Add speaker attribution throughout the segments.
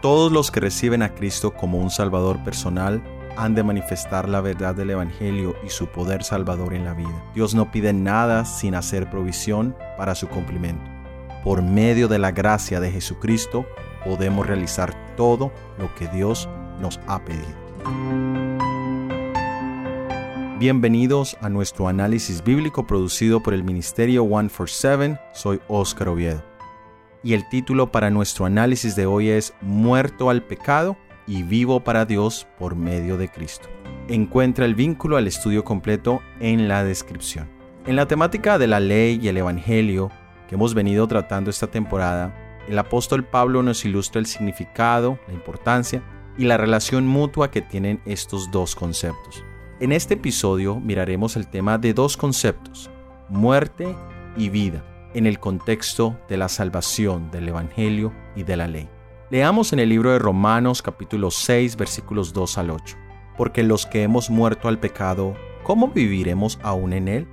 Speaker 1: Todos los que reciben a Cristo como un Salvador personal han de manifestar la verdad del Evangelio y su poder salvador en la vida. Dios no pide nada sin hacer provisión para su cumplimiento. Por medio de la gracia de Jesucristo podemos realizar todo lo que Dios nos ha pedido. Bienvenidos a nuestro análisis bíblico producido por el Ministerio 147. Soy Óscar Oviedo. Y el título para nuestro análisis de hoy es Muerto al pecado y vivo para Dios por medio de Cristo. Encuentra el vínculo al estudio completo en la descripción. En la temática de la ley y el Evangelio que hemos venido tratando esta temporada, el apóstol Pablo nos ilustra el significado, la importancia y la relación mutua que tienen estos dos conceptos. En este episodio miraremos el tema de dos conceptos, muerte y vida, en el contexto de la salvación, del Evangelio y de la ley. Leamos en el libro de Romanos capítulo 6 versículos 2 al 8. Porque los que hemos muerto al pecado, ¿cómo viviremos aún en él?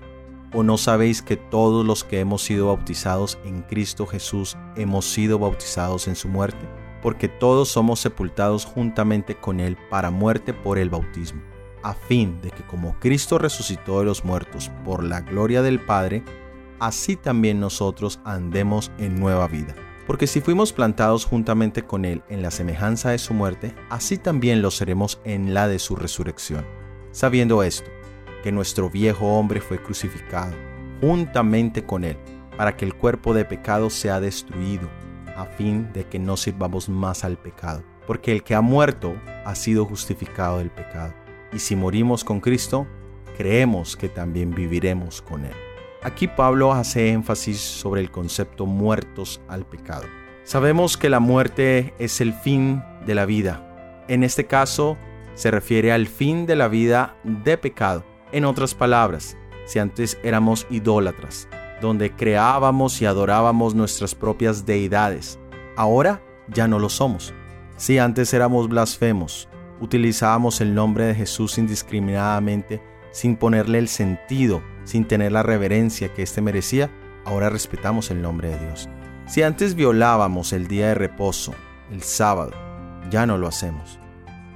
Speaker 1: ¿O no sabéis que todos los que hemos sido bautizados en Cristo Jesús hemos sido bautizados en su muerte? Porque todos somos sepultados juntamente con Él para muerte por el bautismo, a fin de que como Cristo resucitó de los muertos por la gloria del Padre, así también nosotros andemos en nueva vida. Porque si fuimos plantados juntamente con Él en la semejanza de su muerte, así también lo seremos en la de su resurrección. Sabiendo esto, que nuestro viejo hombre fue crucificado juntamente con Él, para que el cuerpo de pecado sea destruido, a fin de que no sirvamos más al pecado. Porque el que ha muerto ha sido justificado del pecado. Y si morimos con Cristo, creemos que también viviremos con Él. Aquí Pablo hace énfasis sobre el concepto muertos al pecado. Sabemos que la muerte es el fin de la vida. En este caso, se refiere al fin de la vida de pecado. En otras palabras, si antes éramos idólatras, donde creábamos y adorábamos nuestras propias deidades, ahora ya no lo somos. Si antes éramos blasfemos, utilizábamos el nombre de Jesús indiscriminadamente sin ponerle el sentido sin tener la reverencia que éste merecía, ahora respetamos el nombre de Dios. Si antes violábamos el día de reposo, el sábado, ya no lo hacemos.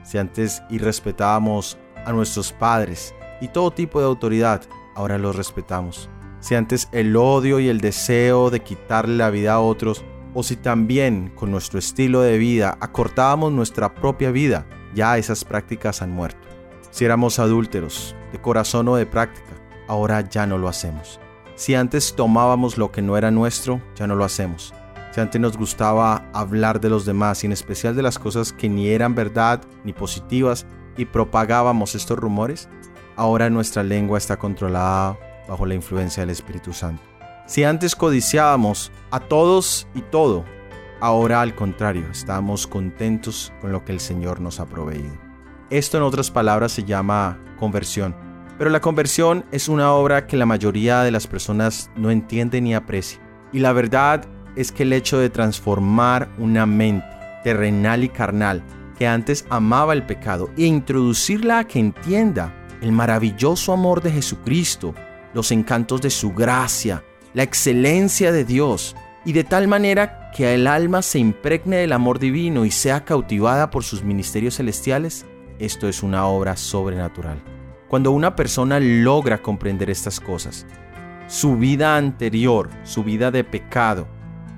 Speaker 1: Si antes irrespetábamos a nuestros padres y todo tipo de autoridad, ahora los respetamos. Si antes el odio y el deseo de quitarle la vida a otros, o si también con nuestro estilo de vida acortábamos nuestra propia vida, ya esas prácticas han muerto. Si éramos adúlteros, de corazón o de práctica, ahora ya no lo hacemos. Si antes tomábamos lo que no era nuestro, ya no lo hacemos. Si antes nos gustaba hablar de los demás y en especial de las cosas que ni eran verdad ni positivas y propagábamos estos rumores, ahora nuestra lengua está controlada bajo la influencia del Espíritu Santo. Si antes codiciábamos a todos y todo, ahora al contrario, estamos contentos con lo que el Señor nos ha proveído. Esto en otras palabras se llama conversión pero la conversión es una obra que la mayoría de las personas no entiende ni aprecia. Y la verdad es que el hecho de transformar una mente terrenal y carnal que antes amaba el pecado e introducirla a que entienda el maravilloso amor de Jesucristo, los encantos de su gracia, la excelencia de Dios, y de tal manera que el alma se impregne del amor divino y sea cautivada por sus ministerios celestiales, esto es una obra sobrenatural. Cuando una persona logra comprender estas cosas, su vida anterior, su vida de pecado,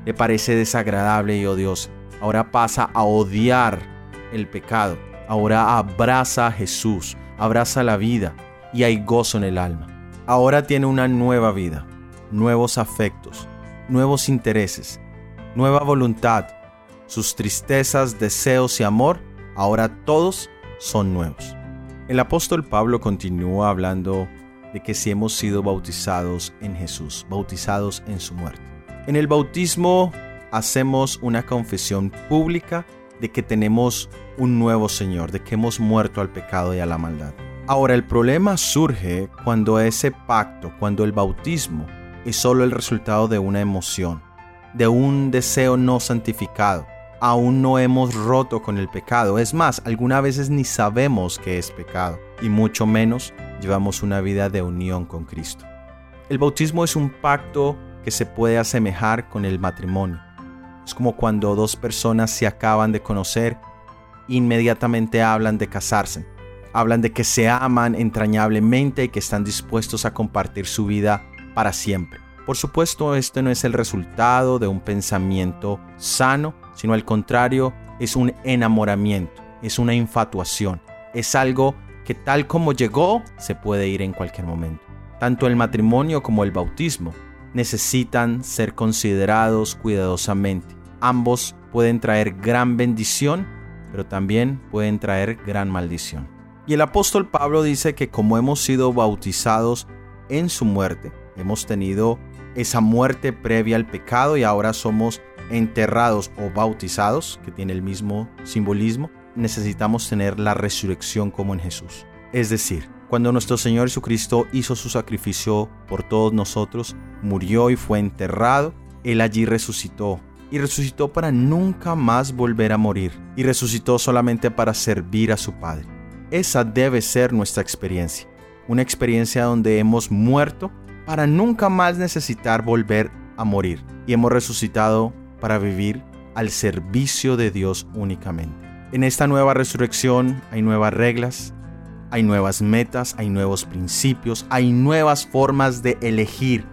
Speaker 1: le parece desagradable y odiosa. Ahora pasa a odiar el pecado. Ahora abraza a Jesús, abraza la vida y hay gozo en el alma. Ahora tiene una nueva vida, nuevos afectos, nuevos intereses, nueva voluntad. Sus tristezas, deseos y amor, ahora todos son nuevos. El apóstol Pablo continúa hablando de que si hemos sido bautizados en Jesús, bautizados en su muerte. En el bautismo hacemos una confesión pública de que tenemos un nuevo Señor, de que hemos muerto al pecado y a la maldad. Ahora el problema surge cuando ese pacto, cuando el bautismo es solo el resultado de una emoción, de un deseo no santificado, aún no hemos roto con el pecado. Es más, algunas veces ni sabemos que es pecado y mucho menos llevamos una vida de unión con Cristo. El bautismo es un pacto que se puede asemejar con el matrimonio. Es como cuando dos personas se acaban de conocer, inmediatamente hablan de casarse. Hablan de que se aman entrañablemente y que están dispuestos a compartir su vida para siempre. Por supuesto, este no es el resultado de un pensamiento sano, sino al contrario, es un enamoramiento, es una infatuación, es algo que tal como llegó se puede ir en cualquier momento. Tanto el matrimonio como el bautismo necesitan ser considerados cuidadosamente. Ambos pueden traer gran bendición, pero también pueden traer gran maldición. Y el apóstol Pablo dice que como hemos sido bautizados en su muerte, hemos tenido esa muerte previa al pecado y ahora somos enterrados o bautizados, que tiene el mismo simbolismo, necesitamos tener la resurrección como en Jesús. Es decir, cuando nuestro Señor Jesucristo hizo su sacrificio por todos nosotros, murió y fue enterrado, Él allí resucitó. Y resucitó para nunca más volver a morir. Y resucitó solamente para servir a su Padre. Esa debe ser nuestra experiencia. Una experiencia donde hemos muerto para nunca más necesitar volver a morir. Y hemos resucitado para vivir al servicio de Dios únicamente. En esta nueva resurrección hay nuevas reglas, hay nuevas metas, hay nuevos principios, hay nuevas formas de elegir,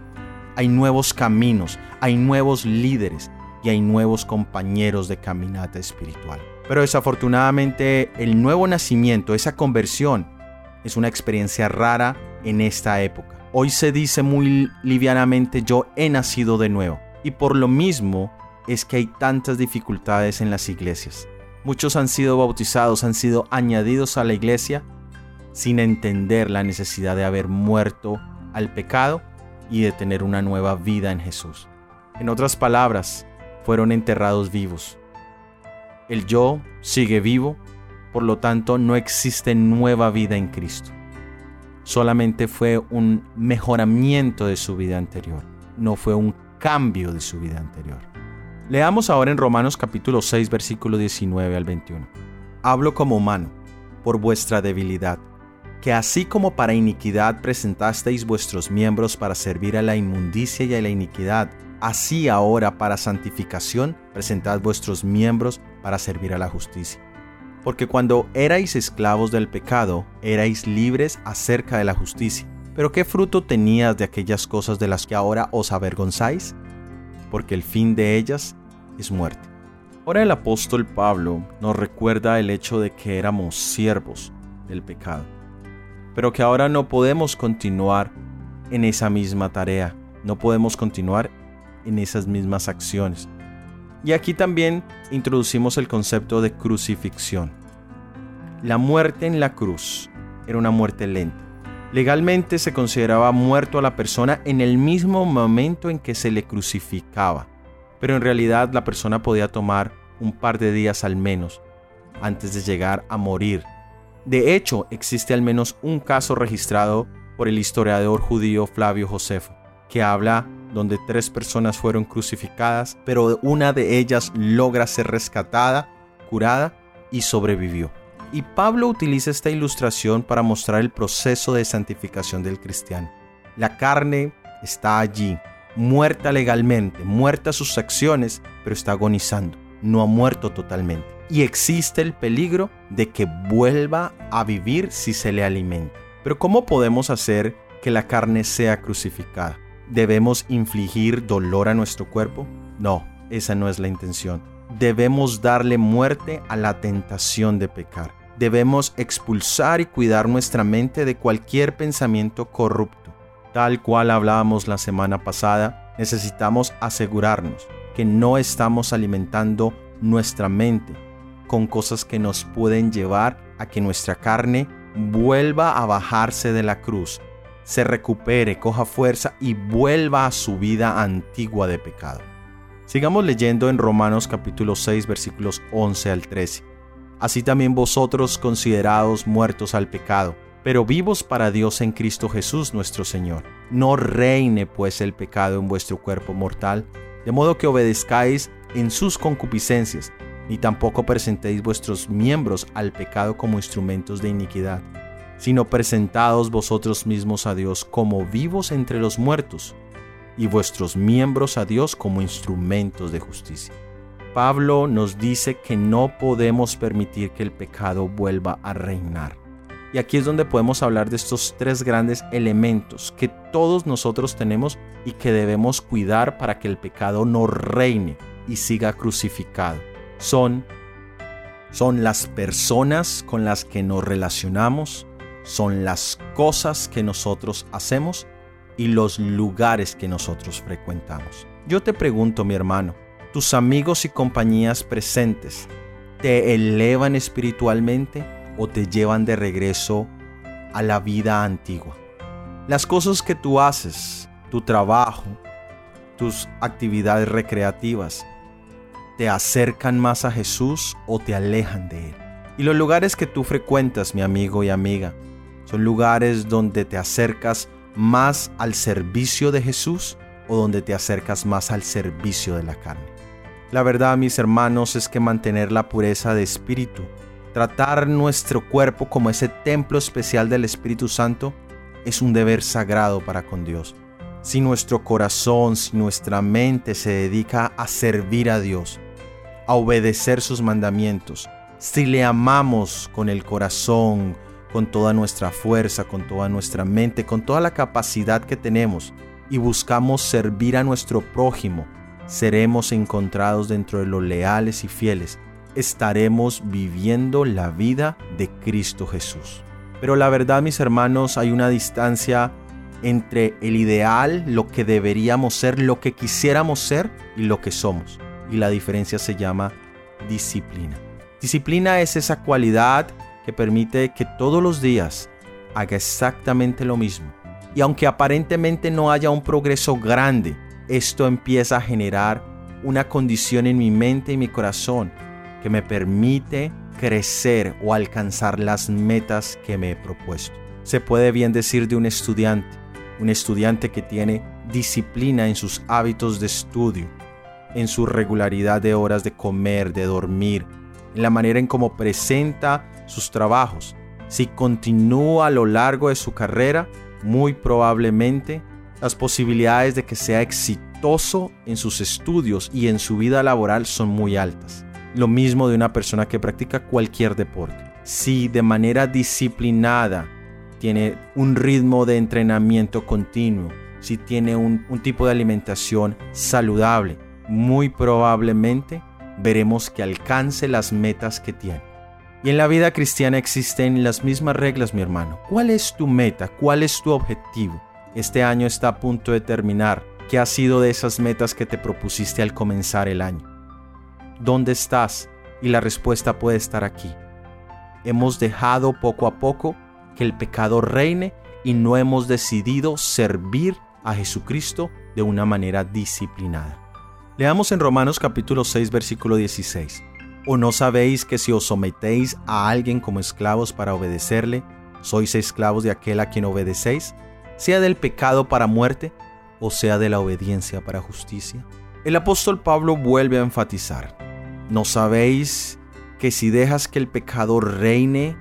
Speaker 1: hay nuevos caminos, hay nuevos líderes y hay nuevos compañeros de caminata espiritual. Pero desafortunadamente el nuevo nacimiento, esa conversión, es una experiencia rara en esta época. Hoy se dice muy livianamente yo he nacido de nuevo y por lo mismo es que hay tantas dificultades en las iglesias. Muchos han sido bautizados, han sido añadidos a la iglesia sin entender la necesidad de haber muerto al pecado y de tener una nueva vida en Jesús. En otras palabras, fueron enterrados vivos. El yo sigue vivo, por lo tanto no existe nueva vida en Cristo. Solamente fue un mejoramiento de su vida anterior, no fue un cambio de su vida anterior. Leamos ahora en Romanos capítulo 6 versículo 19 al 21. Hablo como humano, por vuestra debilidad que así como para iniquidad presentasteis vuestros miembros para servir a la inmundicia y a la iniquidad, así ahora para santificación presentad vuestros miembros para servir a la justicia. Porque cuando erais esclavos del pecado, erais libres acerca de la justicia. Pero ¿qué fruto tenías de aquellas cosas de las que ahora os avergonzáis? Porque el fin de ellas es muerte. Ahora el apóstol Pablo nos recuerda el hecho de que éramos siervos del pecado pero que ahora no podemos continuar en esa misma tarea, no podemos continuar en esas mismas acciones. Y aquí también introducimos el concepto de crucifixión. La muerte en la cruz era una muerte lenta. Legalmente se consideraba muerto a la persona en el mismo momento en que se le crucificaba, pero en realidad la persona podía tomar un par de días al menos antes de llegar a morir de hecho, existe al menos un caso registrado por el historiador judío Flavio Josefo, que habla donde tres personas fueron crucificadas, pero una de ellas logra ser rescatada, curada y sobrevivió. Y Pablo utiliza esta ilustración para mostrar el proceso de santificación del cristiano. La carne está allí, muerta legalmente, muerta sus acciones, pero está agonizando, no ha muerto totalmente y existe el peligro de que vuelva a vivir si se le alimenta. Pero ¿cómo podemos hacer que la carne sea crucificada? ¿Debemos infligir dolor a nuestro cuerpo? No, esa no es la intención. Debemos darle muerte a la tentación de pecar. Debemos expulsar y cuidar nuestra mente de cualquier pensamiento corrupto. Tal cual hablábamos la semana pasada, necesitamos asegurarnos que no estamos alimentando nuestra mente con cosas que nos pueden llevar a que nuestra carne vuelva a bajarse de la cruz, se recupere, coja fuerza y vuelva a su vida antigua de pecado. Sigamos leyendo en Romanos capítulo 6 versículos 11 al 13. Así también vosotros considerados muertos al pecado, pero vivos para Dios en Cristo Jesús nuestro Señor. No reine pues el pecado en vuestro cuerpo mortal, de modo que obedezcáis en sus concupiscencias ni tampoco presentéis vuestros miembros al pecado como instrumentos de iniquidad, sino presentados vosotros mismos a Dios como vivos entre los muertos, y vuestros miembros a Dios como instrumentos de justicia. Pablo nos dice que no podemos permitir que el pecado vuelva a reinar. Y aquí es donde podemos hablar de estos tres grandes elementos que todos nosotros tenemos y que debemos cuidar para que el pecado no reine y siga crucificado. Son, son las personas con las que nos relacionamos, son las cosas que nosotros hacemos y los lugares que nosotros frecuentamos. Yo te pregunto, mi hermano, tus amigos y compañías presentes te elevan espiritualmente o te llevan de regreso a la vida antigua. Las cosas que tú haces, tu trabajo, tus actividades recreativas, te acercan más a Jesús o te alejan de Él. Y los lugares que tú frecuentas, mi amigo y amiga, son lugares donde te acercas más al servicio de Jesús o donde te acercas más al servicio de la carne. La verdad, mis hermanos, es que mantener la pureza de espíritu, tratar nuestro cuerpo como ese templo especial del Espíritu Santo, es un deber sagrado para con Dios. Si nuestro corazón, si nuestra mente se dedica a servir a Dios, a obedecer sus mandamientos, si le amamos con el corazón, con toda nuestra fuerza, con toda nuestra mente, con toda la capacidad que tenemos, y buscamos servir a nuestro prójimo, seremos encontrados dentro de los leales y fieles. Estaremos viviendo la vida de Cristo Jesús. Pero la verdad, mis hermanos, hay una distancia entre el ideal, lo que deberíamos ser, lo que quisiéramos ser y lo que somos. Y la diferencia se llama disciplina. Disciplina es esa cualidad que permite que todos los días haga exactamente lo mismo. Y aunque aparentemente no haya un progreso grande, esto empieza a generar una condición en mi mente y mi corazón que me permite crecer o alcanzar las metas que me he propuesto. Se puede bien decir de un estudiante, un estudiante que tiene disciplina en sus hábitos de estudio, en su regularidad de horas de comer, de dormir, en la manera en cómo presenta sus trabajos. Si continúa a lo largo de su carrera, muy probablemente las posibilidades de que sea exitoso en sus estudios y en su vida laboral son muy altas. Lo mismo de una persona que practica cualquier deporte. Si de manera disciplinada tiene un ritmo de entrenamiento continuo, si tiene un, tipo de alimentación saludable, muy probablemente veremos que alcance las metas que tiene. Y en la vida cristiana existen las mismas reglas, mi hermano. ¿Cuál es tu meta? ¿Cuál es tu objetivo? Este año está a punto de terminar. ¿Qué ha sido de esas metas que te propusiste al comenzar el año? ¿Dónde estás? Y la respuesta puede estar aquí. Hemos dejado poco a poco que el pecado reine y no hemos decidido servir a Jesucristo de una manera disciplinada. Leamos en Romanos capítulo 6 versículo 16. ¿O no sabéis que si os sometéis a alguien como esclavos para obedecerle, sois esclavos de aquel a quien obedecéis? sea del pecado para muerte o sea de la obediencia para justicia. El apóstol Pablo vuelve a enfatizar, ¿no sabéis que si dejas que el pecado reine,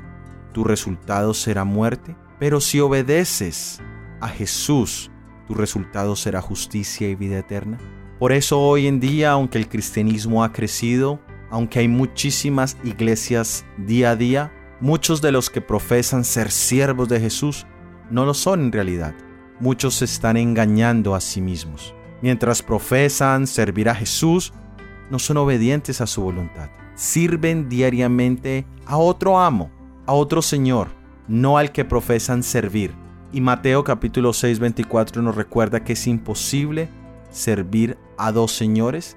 Speaker 1: tu resultado será muerte? Pero si obedeces a Jesús, tu resultado será justicia y vida eterna. Por eso hoy en día, aunque el cristianismo ha crecido, aunque hay muchísimas iglesias día a día, muchos de los que profesan ser siervos de Jesús no lo son en realidad. Muchos se están engañando a sí mismos. Mientras profesan servir a Jesús, no son obedientes a su voluntad. Sirven diariamente a otro amo, a otro Señor, no al que profesan servir. Y Mateo capítulo 6, 24 nos recuerda que es imposible servir a dos señores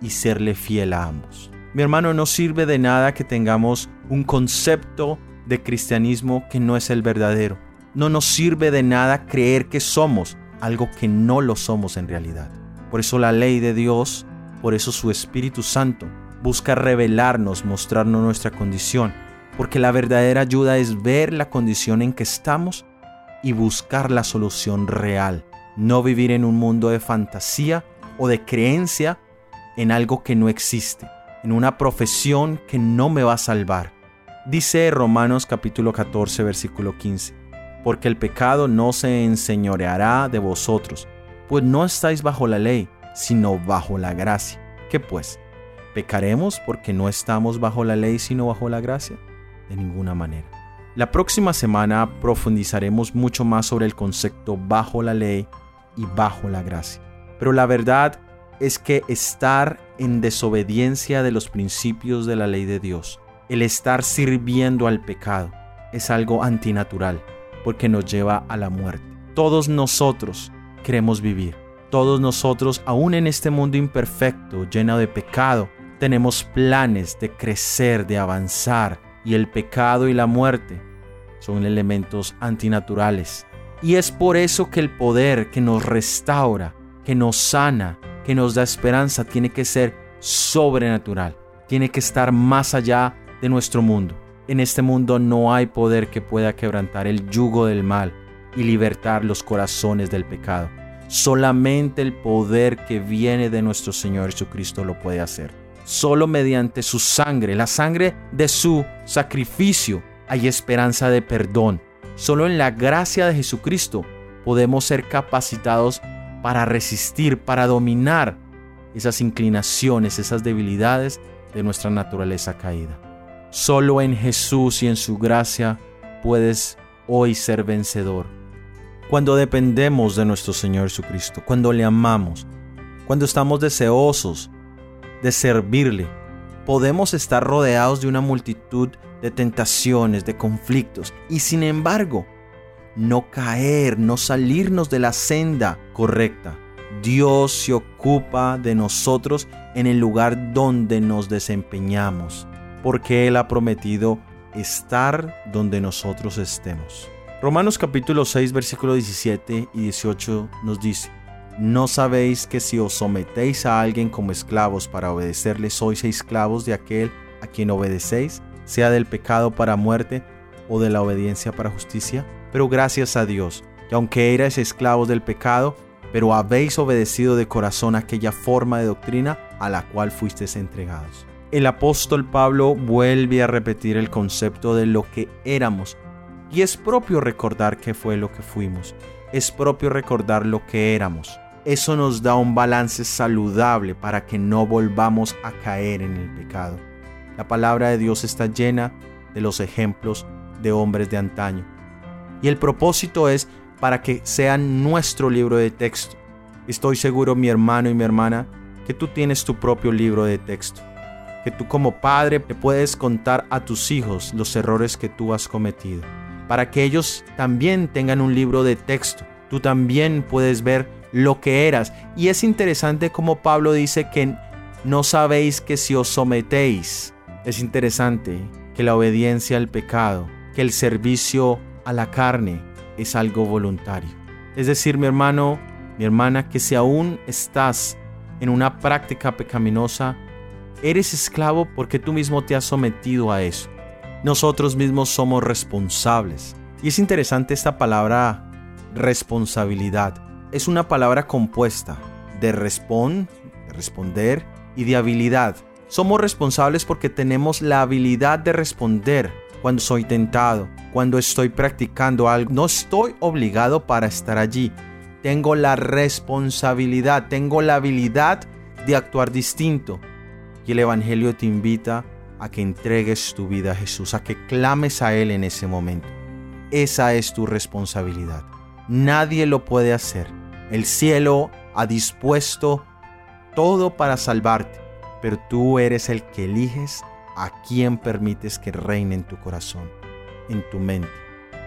Speaker 1: y serle fiel a ambos. Mi hermano, no sirve de nada que tengamos un concepto de cristianismo que no es el verdadero no nos sirve de nada creer que somos algo que no lo somos en realidad. Por eso la ley de Dios, por eso su Espíritu Santo, busca revelarnos, mostrarnos nuestra condición, porque la verdadera ayuda es ver la condición en que estamos y buscar la solución real, no vivir en un mundo de fantasía o de creencia en algo que no existe, en una profesión que no me va a salvar. Dice Romanos capítulo 14 versículo 15 porque el pecado no se enseñoreará de vosotros, pues no estáis bajo la ley, sino bajo la gracia. ¿Qué pues? ¿Pecaremos porque no estamos bajo la ley sino bajo la gracia? De ninguna manera. La próxima semana profundizaremos mucho más sobre el concepto bajo la ley y bajo la gracia. Pero la verdad es que estar en desobediencia de los principios de la ley de Dios, el estar sirviendo al pecado, es algo antinatural porque nos lleva a la muerte. Todos nosotros queremos vivir. Todos nosotros, aún en este mundo imperfecto, lleno de pecado, tenemos planes de crecer, de avanzar, y el pecado y la muerte son elementos antinaturales. Y es por eso que el poder que nos restaura, que nos sana, que nos da esperanza, tiene que ser sobrenatural, tiene que estar más allá de nuestro mundo. En este mundo no hay poder que pueda quebrantar el yugo del mal y libertar los corazones del pecado. Solamente el poder que viene de nuestro Señor Jesucristo lo puede hacer. Solo mediante su sangre, la sangre de su sacrificio, hay esperanza de perdón. Solo en la gracia de Jesucristo podemos ser capacitados para resistir, para dominar esas inclinaciones, esas debilidades de nuestra naturaleza caída. Solo en Jesús y en su gracia puedes hoy ser vencedor. Cuando dependemos de nuestro Señor Jesucristo, cuando le amamos, cuando estamos deseosos de servirle, podemos estar rodeados de una multitud de tentaciones, de conflictos, y sin embargo, no caer, no salirnos de la senda correcta. Dios se ocupa de nosotros en el lugar donde nos desempeñamos, porque Él ha prometido estar donde nosotros estemos. Romanos capítulo 6 versículo 17 y 18 nos dice, ¿no sabéis que si os sometéis a alguien como esclavos para obedecerle, sois esclavos de aquel a quien obedecéis, sea del pecado para muerte o de la obediencia para justicia? Pero gracias a Dios, que aunque erais esclavos del pecado, pero habéis obedecido de corazón aquella forma de doctrina a la cual fuisteis entregados. El apóstol Pablo vuelve a repetir el concepto de lo que éramos, y es propio recordar qué fue lo que fuimos, es propio recordar lo que éramos. Eso nos da un balance saludable para que no volvamos a caer en el pecado. La palabra de Dios está llena de los ejemplos de hombres de antaño y el propósito es para que sea nuestro libro de texto. Estoy seguro, mi hermano y mi hermana, que tú tienes tu propio libro de texto. Que tú como padre te puedes contar a tus hijos los errores que tú has cometido. Para que ellos también tengan un libro de texto. Tú también puedes ver lo que eras. Y es interesante como Pablo dice que no sabéis que si os sometéis. Es interesante que la obediencia al pecado, que el servicio a la carne es algo voluntario. Es decir, mi hermano, mi hermana, que si aún estás en una práctica pecaminosa, eres esclavo porque tú mismo te has sometido a eso. Nosotros mismos somos responsables. Y es interesante esta palabra responsabilidad. Es una palabra compuesta de respond, de responder y de habilidad. Somos responsables porque tenemos la habilidad de responder cuando soy tentado, cuando estoy practicando algo. No estoy obligado para estar allí. Tengo la responsabilidad, tengo la habilidad de actuar distinto. Y el Evangelio te invita a que entregues tu vida a Jesús, a que clames a Él en ese momento. Esa es tu responsabilidad. Nadie lo puede hacer. El cielo ha dispuesto todo para salvarte, pero tú eres el que eliges a quién permites que reine en tu corazón, en tu mente,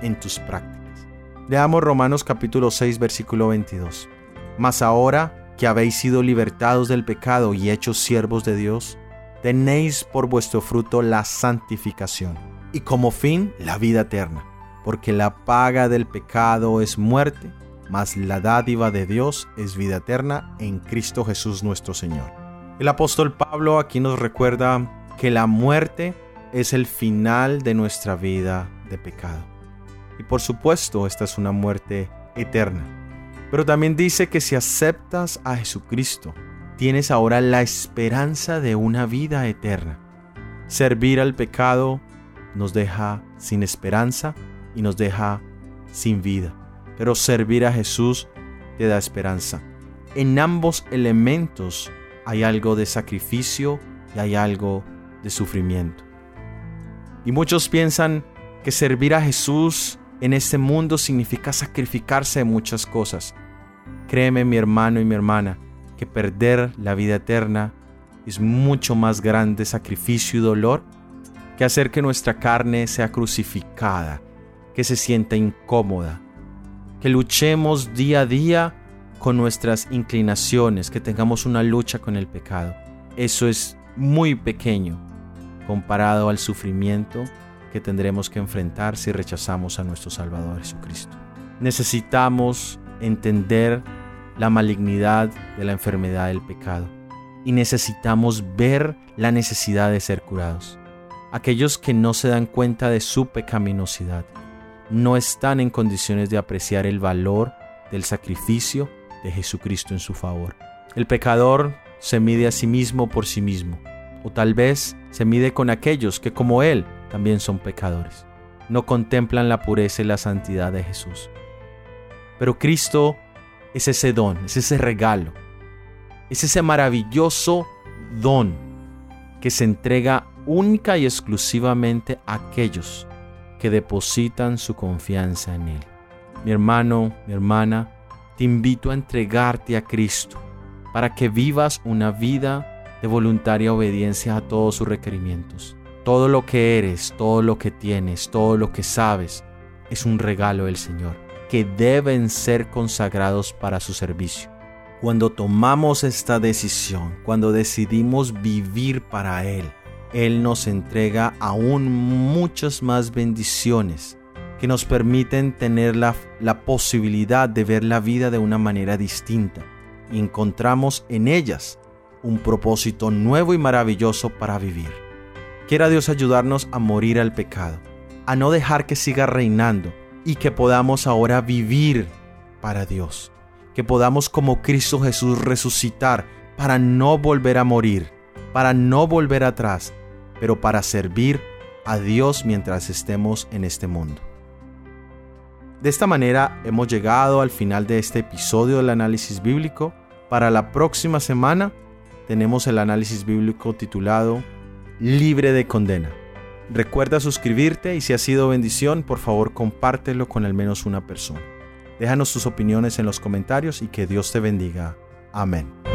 Speaker 1: en tus prácticas. Leamos Romanos capítulo 6 versículo 22. Mas ahora que habéis sido libertados del pecado y hechos siervos de Dios, tenéis por vuestro fruto la santificación y como fin la vida eterna, porque la paga del pecado es muerte, mas la dádiva de Dios es vida eterna en Cristo Jesús nuestro Señor. El apóstol Pablo aquí nos recuerda que la muerte es el final de nuestra vida de pecado. Y por supuesto, esta es una muerte eterna. Pero también dice que si aceptas a Jesucristo, tienes ahora la esperanza de una vida eterna. Servir al pecado nos deja sin esperanza y nos deja sin vida. Pero servir a Jesús te da esperanza. En ambos elementos hay algo de sacrificio y hay algo de sufrimiento. Y muchos piensan que servir a Jesús en este mundo significa sacrificarse de muchas cosas. Créeme mi hermano y mi hermana, que perder la vida eterna es mucho más grande sacrificio y dolor que hacer que nuestra carne sea crucificada, que se sienta incómoda, que luchemos día a día con nuestras inclinaciones, que tengamos una lucha con el pecado. Eso es muy pequeño comparado al sufrimiento que tendremos que enfrentar si rechazamos a nuestro Salvador Jesucristo. Necesitamos entender la malignidad de la enfermedad del pecado y necesitamos ver la necesidad de ser curados. Aquellos que no se dan cuenta de su pecaminosidad no están en condiciones de apreciar el valor del sacrificio de Jesucristo en su favor. El pecador se mide a sí mismo por sí mismo, o tal vez se mide con aquellos que como él también son pecadores. No contemplan la pureza y la santidad de Jesús. Pero Cristo es ese don, es ese regalo, es ese maravilloso don que se entrega única y exclusivamente a aquellos que depositan su confianza en Él. Mi hermano, mi hermana, te invito a entregarte a Cristo para que vivas una vida de voluntaria obediencia a todos sus requerimientos. Todo lo que eres, todo lo que tienes, todo lo que sabes, es un regalo del Señor, que deben ser consagrados para su servicio. Cuando tomamos esta decisión, cuando decidimos vivir para Él, Él nos entrega aún muchas más bendiciones que nos permiten tener la, la posibilidad de ver la vida de una manera distinta encontramos en ellas un propósito nuevo y maravilloso para vivir. Quiera Dios ayudarnos a morir al pecado, a no dejar que siga reinando y que podamos ahora vivir para Dios, que podamos como Cristo Jesús resucitar para no volver a morir, para no volver atrás, pero para servir a Dios mientras estemos en este mundo. De esta manera hemos llegado al final de este episodio del análisis bíblico. Para la próxima semana tenemos el análisis bíblico titulado Libre de condena. Recuerda suscribirte y si ha sido bendición, por favor compártelo con al menos una persona. Déjanos tus opiniones en los comentarios y que Dios te bendiga. Amén.